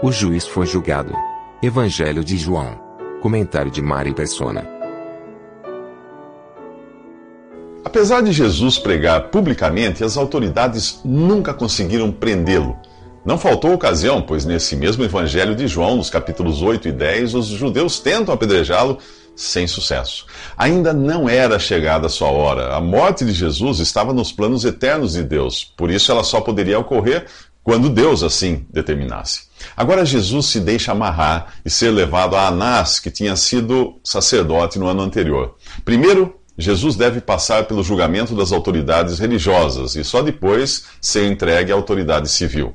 O juiz foi julgado. Evangelho de João. Comentário de Mari Persona. Apesar de Jesus pregar publicamente, as autoridades nunca conseguiram prendê-lo. Não faltou ocasião, pois nesse mesmo Evangelho de João, nos capítulos 8 e 10, os judeus tentam apedrejá-lo sem sucesso. Ainda não era chegada a sua hora. A morte de Jesus estava nos planos eternos de Deus, por isso ela só poderia ocorrer quando Deus assim determinasse. Agora Jesus se deixa amarrar e ser levado a Anás, que tinha sido sacerdote no ano anterior. Primeiro, Jesus deve passar pelo julgamento das autoridades religiosas e só depois ser entregue à autoridade civil.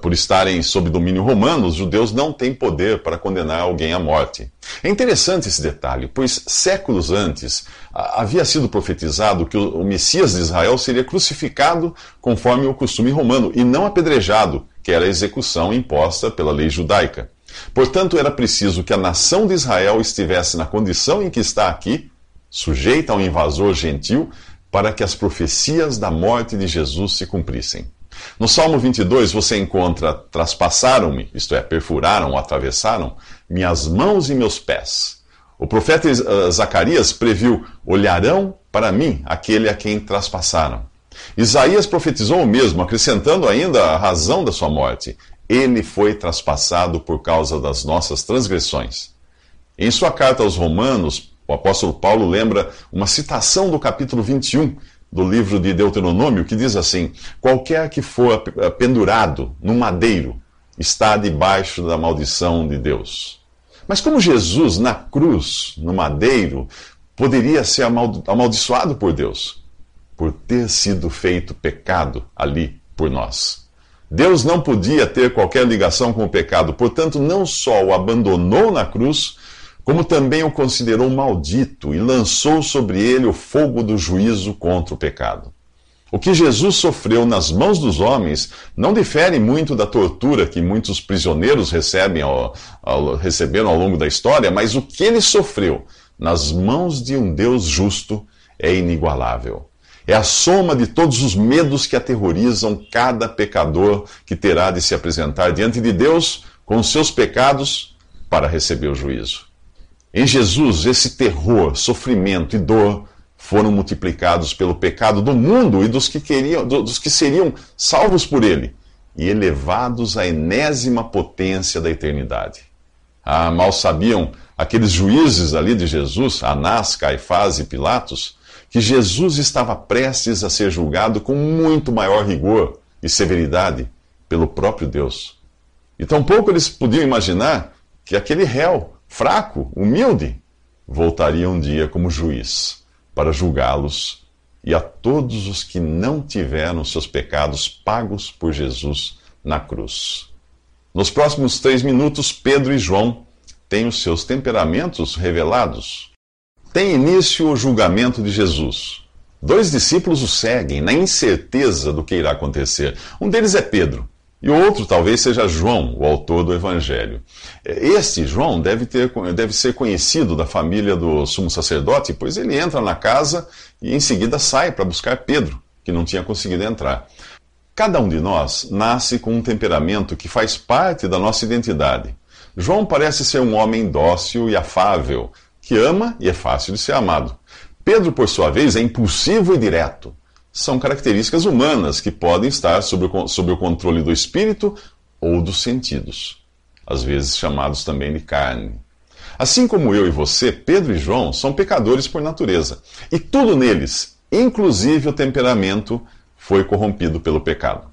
Por estarem sob domínio romano, os judeus não têm poder para condenar alguém à morte. É interessante esse detalhe, pois séculos antes havia sido profetizado que o Messias de Israel seria crucificado conforme o costume romano e não apedrejado, que era a execução imposta pela lei judaica. Portanto, era preciso que a nação de Israel estivesse na condição em que está aqui, sujeita a um invasor gentil, para que as profecias da morte de Jesus se cumprissem. No Salmo 22 você encontra: Traspassaram-me, isto é, perfuraram atravessaram, minhas mãos e meus pés. O profeta eh, Zacarias previu: Olharão para mim aquele a quem traspassaram. Isaías profetizou o mesmo, acrescentando ainda a razão da sua morte. Ele foi traspassado por causa das nossas transgressões. Em sua carta aos Romanos, o apóstolo Paulo lembra uma citação do capítulo 21 do livro de Deuteronômio que diz assim: Qualquer que for pendurado no madeiro está debaixo da maldição de Deus. Mas como Jesus na cruz, no madeiro, poderia ser amaldiçoado por Deus? Por ter sido feito pecado ali por nós. Deus não podia ter qualquer ligação com o pecado, portanto, não só o abandonou na cruz, como também o considerou maldito e lançou sobre ele o fogo do juízo contra o pecado. O que Jesus sofreu nas mãos dos homens não difere muito da tortura que muitos prisioneiros recebem ao, ao, receberam ao longo da história, mas o que ele sofreu nas mãos de um Deus justo é inigualável. É a soma de todos os medos que aterrorizam cada pecador que terá de se apresentar diante de Deus com seus pecados para receber o juízo. Em Jesus, esse terror, sofrimento e dor foram multiplicados pelo pecado do mundo e dos que, queriam, dos que seriam salvos por ele e elevados à enésima potência da eternidade. Ah, mal sabiam aqueles juízes ali de Jesus, Anás, Caifás e Pilatos, que Jesus estava prestes a ser julgado com muito maior rigor e severidade pelo próprio Deus. E tampouco eles podiam imaginar que aquele réu fraco, humilde, voltaria um dia como juiz para julgá-los e a todos os que não tiveram seus pecados pagos por Jesus na cruz. Nos próximos três minutos, Pedro e João têm os seus temperamentos revelados. Tem início o julgamento de Jesus. Dois discípulos o seguem na incerteza do que irá acontecer. Um deles é Pedro. E outro talvez seja João, o autor do Evangelho. Este João deve, ter, deve ser conhecido da família do sumo sacerdote, pois ele entra na casa e em seguida sai para buscar Pedro, que não tinha conseguido entrar. Cada um de nós nasce com um temperamento que faz parte da nossa identidade. João parece ser um homem dócil e afável, que ama e é fácil de ser amado. Pedro, por sua vez, é impulsivo e direto são características humanas que podem estar sob o, sob o controle do espírito ou dos sentidos, às vezes chamados também de carne. Assim como eu e você, Pedro e João são pecadores por natureza, e tudo neles, inclusive o temperamento, foi corrompido pelo pecado.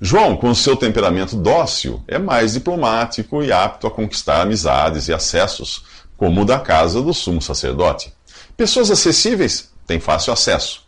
João, com seu temperamento dócil, é mais diplomático e apto a conquistar amizades e acessos, como o da casa do sumo sacerdote. Pessoas acessíveis têm fácil acesso.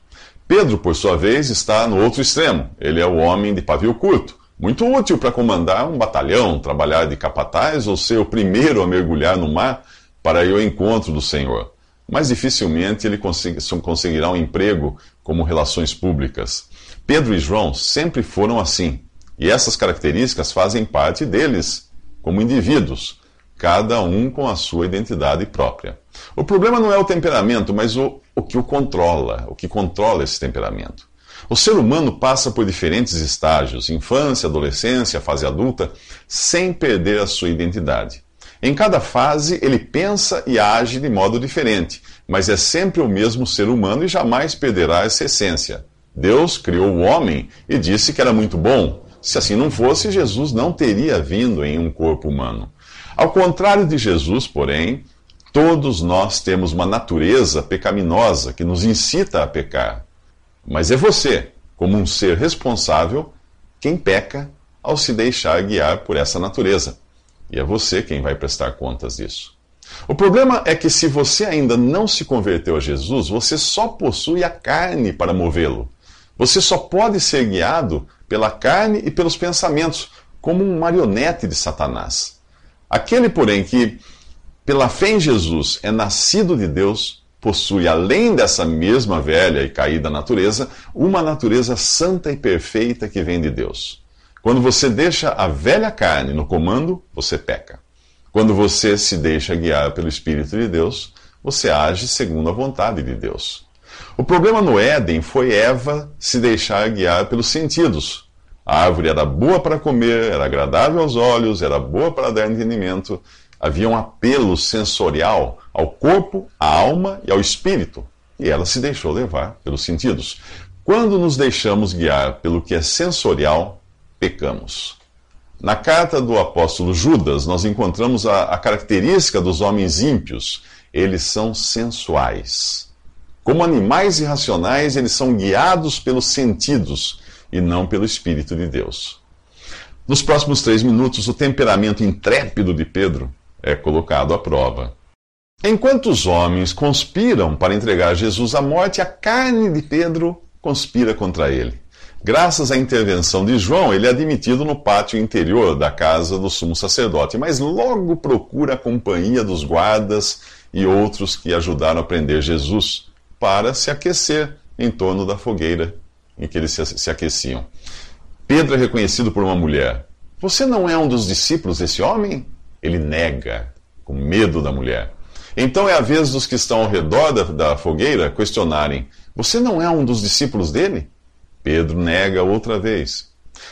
Pedro, por sua vez, está no outro extremo. Ele é o homem de pavio curto, muito útil para comandar um batalhão, trabalhar de capataz ou ser o primeiro a mergulhar no mar para ir ao encontro do Senhor. Mas dificilmente ele conseguirá um emprego como relações públicas. Pedro e João sempre foram assim, e essas características fazem parte deles como indivíduos, cada um com a sua identidade própria. O problema não é o temperamento, mas o, o que o controla, o que controla esse temperamento. O ser humano passa por diferentes estágios, infância, adolescência, fase adulta, sem perder a sua identidade. Em cada fase, ele pensa e age de modo diferente, mas é sempre o mesmo ser humano e jamais perderá essa essência. Deus criou o homem e disse que era muito bom. Se assim não fosse, Jesus não teria vindo em um corpo humano. Ao contrário de Jesus, porém, todos nós temos uma natureza pecaminosa que nos incita a pecar. Mas é você, como um ser responsável, quem peca ao se deixar guiar por essa natureza. E é você quem vai prestar contas disso. O problema é que se você ainda não se converteu a Jesus, você só possui a carne para movê-lo. Você só pode ser guiado pela carne e pelos pensamentos, como um marionete de Satanás. Aquele, porém, que pela fé em Jesus é nascido de Deus, possui, além dessa mesma velha e caída natureza, uma natureza santa e perfeita que vem de Deus. Quando você deixa a velha carne no comando, você peca. Quando você se deixa guiar pelo Espírito de Deus, você age segundo a vontade de Deus. O problema no Éden foi Eva se deixar guiar pelos sentidos. A árvore era boa para comer, era agradável aos olhos, era boa para dar entendimento. Havia um apelo sensorial ao corpo, à alma e ao espírito. E ela se deixou levar pelos sentidos. Quando nos deixamos guiar pelo que é sensorial, pecamos. Na carta do apóstolo Judas, nós encontramos a, a característica dos homens ímpios: eles são sensuais. Como animais irracionais, eles são guiados pelos sentidos e não pelo Espírito de Deus. Nos próximos três minutos, o temperamento intrépido de Pedro é colocado à prova. Enquanto os homens conspiram para entregar Jesus à morte, a carne de Pedro conspira contra ele. Graças à intervenção de João, ele é admitido no pátio interior da casa do sumo sacerdote, mas logo procura a companhia dos guardas e outros que ajudaram a prender Jesus para se aquecer em torno da fogueira em que eles se aqueciam. Pedro é reconhecido por uma mulher. Você não é um dos discípulos desse homem? Ele nega, com medo da mulher. Então é a vez dos que estão ao redor da, da fogueira questionarem: Você não é um dos discípulos dele? Pedro nega outra vez.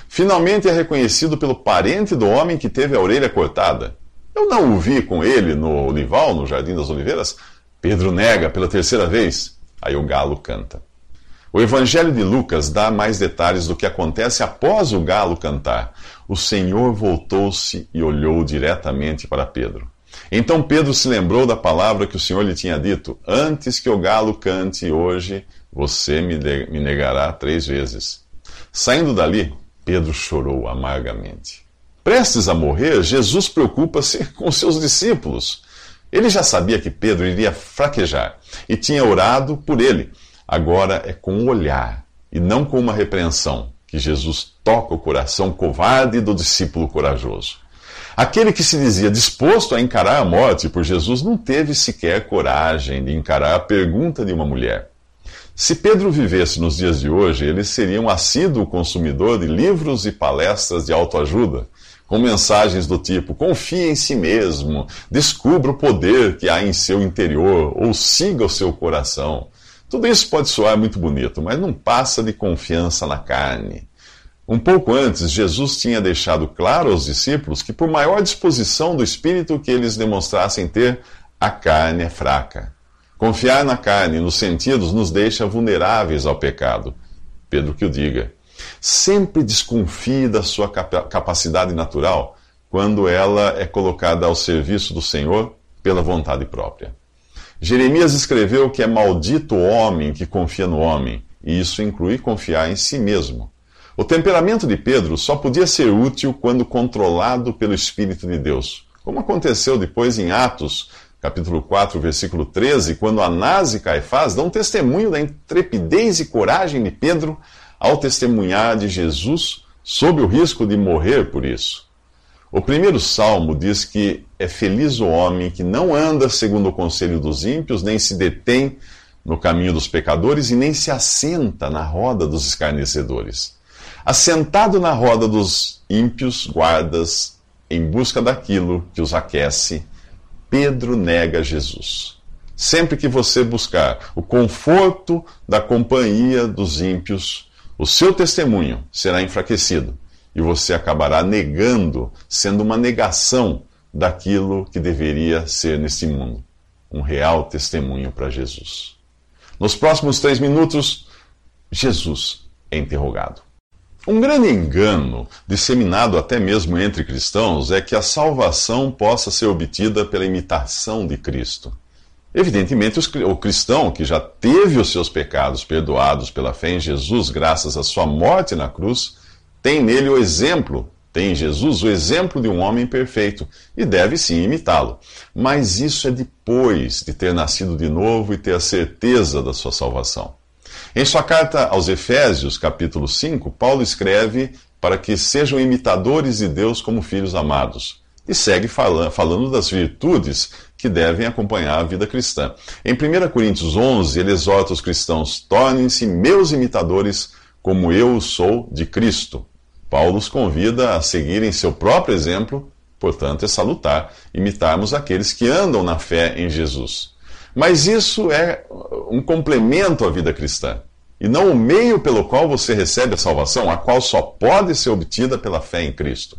Finalmente é reconhecido pelo parente do homem que teve a orelha cortada. Eu não o vi com ele no olival, no Jardim das Oliveiras. Pedro nega pela terceira vez. Aí o galo canta. O Evangelho de Lucas dá mais detalhes do que acontece após o galo cantar. O Senhor voltou-se e olhou diretamente para Pedro. Então Pedro se lembrou da palavra que o Senhor lhe tinha dito: Antes que o galo cante hoje, você me, negará três vezes. Saindo dali, Pedro chorou amargamente. Prestes a morrer, Jesus preocupa-se com seus discípulos. Ele já sabia que Pedro iria fraquejar e tinha orado por ele. Agora é com um olhar e não com uma repreensão que Jesus toca o coração covarde do discípulo corajoso. Aquele que se dizia disposto a encarar a morte por Jesus não teve sequer coragem de encarar a pergunta de uma mulher. Se Pedro vivesse nos dias de hoje, ele seria um assíduo consumidor de livros e palestras de autoajuda, com mensagens do tipo: confie em si mesmo, descubra o poder que há em seu interior, ou siga o seu coração. Tudo isso pode soar muito bonito, mas não passa de confiança na carne. Um pouco antes, Jesus tinha deixado claro aos discípulos que, por maior disposição do espírito que eles demonstrassem ter, a carne é fraca. Confiar na carne nos sentidos nos deixa vulneráveis ao pecado. Pedro que o diga. Sempre desconfie da sua capacidade natural quando ela é colocada ao serviço do Senhor pela vontade própria. Jeremias escreveu que é maldito o homem que confia no homem, e isso inclui confiar em si mesmo. O temperamento de Pedro só podia ser útil quando controlado pelo Espírito de Deus, como aconteceu depois em Atos, capítulo 4, versículo 13, quando Anás e Caifás dão testemunho da intrepidez e coragem de Pedro ao testemunhar de Jesus sob o risco de morrer por isso. O primeiro salmo diz que é feliz o homem que não anda segundo o conselho dos ímpios, nem se detém no caminho dos pecadores e nem se assenta na roda dos escarnecedores. Assentado na roda dos ímpios, guardas, em busca daquilo que os aquece, Pedro nega Jesus. Sempre que você buscar o conforto da companhia dos ímpios, o seu testemunho será enfraquecido e você acabará negando, sendo uma negação daquilo que deveria ser neste mundo um real testemunho para Jesus. Nos próximos três minutos, Jesus é interrogado. Um grande engano, disseminado até mesmo entre cristãos, é que a salvação possa ser obtida pela imitação de Cristo. Evidentemente, o cristão que já teve os seus pecados perdoados pela fé em Jesus, graças à sua morte na cruz, tem nele o exemplo, tem em Jesus o exemplo de um homem perfeito e deve sim imitá-lo. Mas isso é depois de ter nascido de novo e ter a certeza da sua salvação. Em sua carta aos Efésios, capítulo 5, Paulo escreve para que sejam imitadores de Deus como filhos amados. E segue falando das virtudes que devem acompanhar a vida cristã. Em 1 Coríntios 11, ele exorta os cristãos: tornem-se meus imitadores, como eu sou de Cristo. Paulo os convida a seguirem seu próprio exemplo, portanto, é salutar imitarmos aqueles que andam na fé em Jesus. Mas isso é um complemento à vida cristã e não o meio pelo qual você recebe a salvação, a qual só pode ser obtida pela fé em Cristo.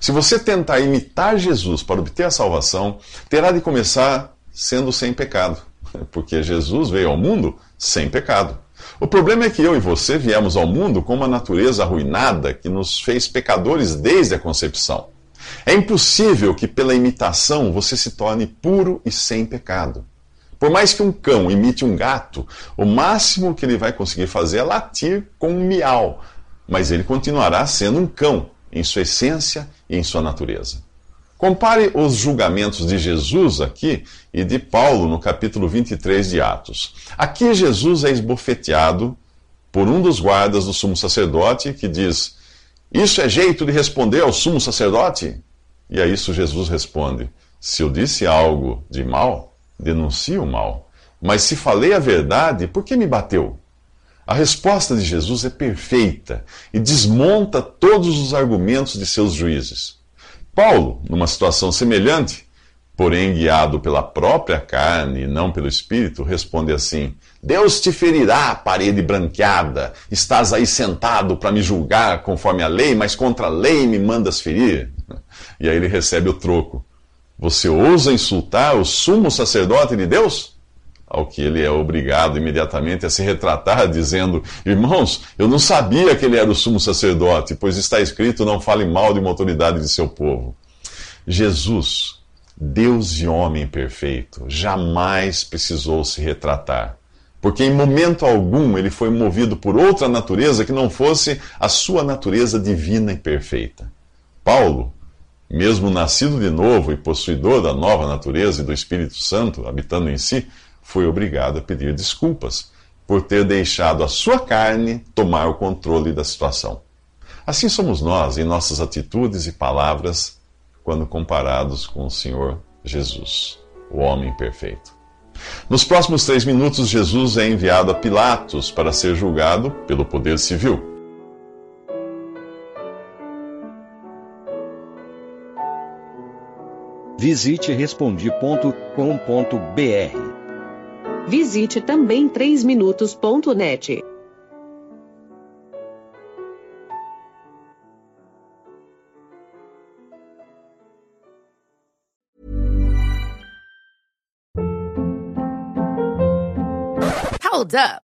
Se você tentar imitar Jesus para obter a salvação, terá de começar sendo sem pecado, porque Jesus veio ao mundo sem pecado. O problema é que eu e você viemos ao mundo com uma natureza arruinada que nos fez pecadores desde a concepção. É impossível que pela imitação você se torne puro e sem pecado. Por mais que um cão imite um gato, o máximo que ele vai conseguir fazer é latir com um miau, mas ele continuará sendo um cão em sua essência e em sua natureza. Compare os julgamentos de Jesus aqui e de Paulo no capítulo 23 de Atos. Aqui Jesus é esbofeteado por um dos guardas do sumo sacerdote que diz: Isso é jeito de responder ao sumo sacerdote? E a isso Jesus responde: Se eu disse algo de mal, denuncie o mal. Mas se falei a verdade, por que me bateu? A resposta de Jesus é perfeita e desmonta todos os argumentos de seus juízes. Paulo, numa situação semelhante, porém guiado pela própria carne e não pelo espírito, responde assim: Deus te ferirá, parede branqueada. Estás aí sentado para me julgar conforme a lei, mas contra a lei me mandas ferir. E aí ele recebe o troco. Você ousa insultar o sumo sacerdote de Deus? Ao que ele é obrigado imediatamente a se retratar, dizendo: Irmãos, eu não sabia que ele era o sumo sacerdote, pois está escrito: não fale mal de uma autoridade de seu povo. Jesus, Deus e homem perfeito, jamais precisou se retratar, porque em momento algum ele foi movido por outra natureza que não fosse a sua natureza divina e perfeita. Paulo, mesmo nascido de novo e possuidor da nova natureza e do Espírito Santo habitando em si, foi obrigado a pedir desculpas por ter deixado a sua carne tomar o controle da situação. Assim somos nós em nossas atitudes e palavras quando comparados com o Senhor Jesus, o homem perfeito. Nos próximos três minutos, Jesus é enviado a Pilatos para ser julgado pelo poder civil. Visite respondi.com.br. Visite também 3minutos.net. Hold up.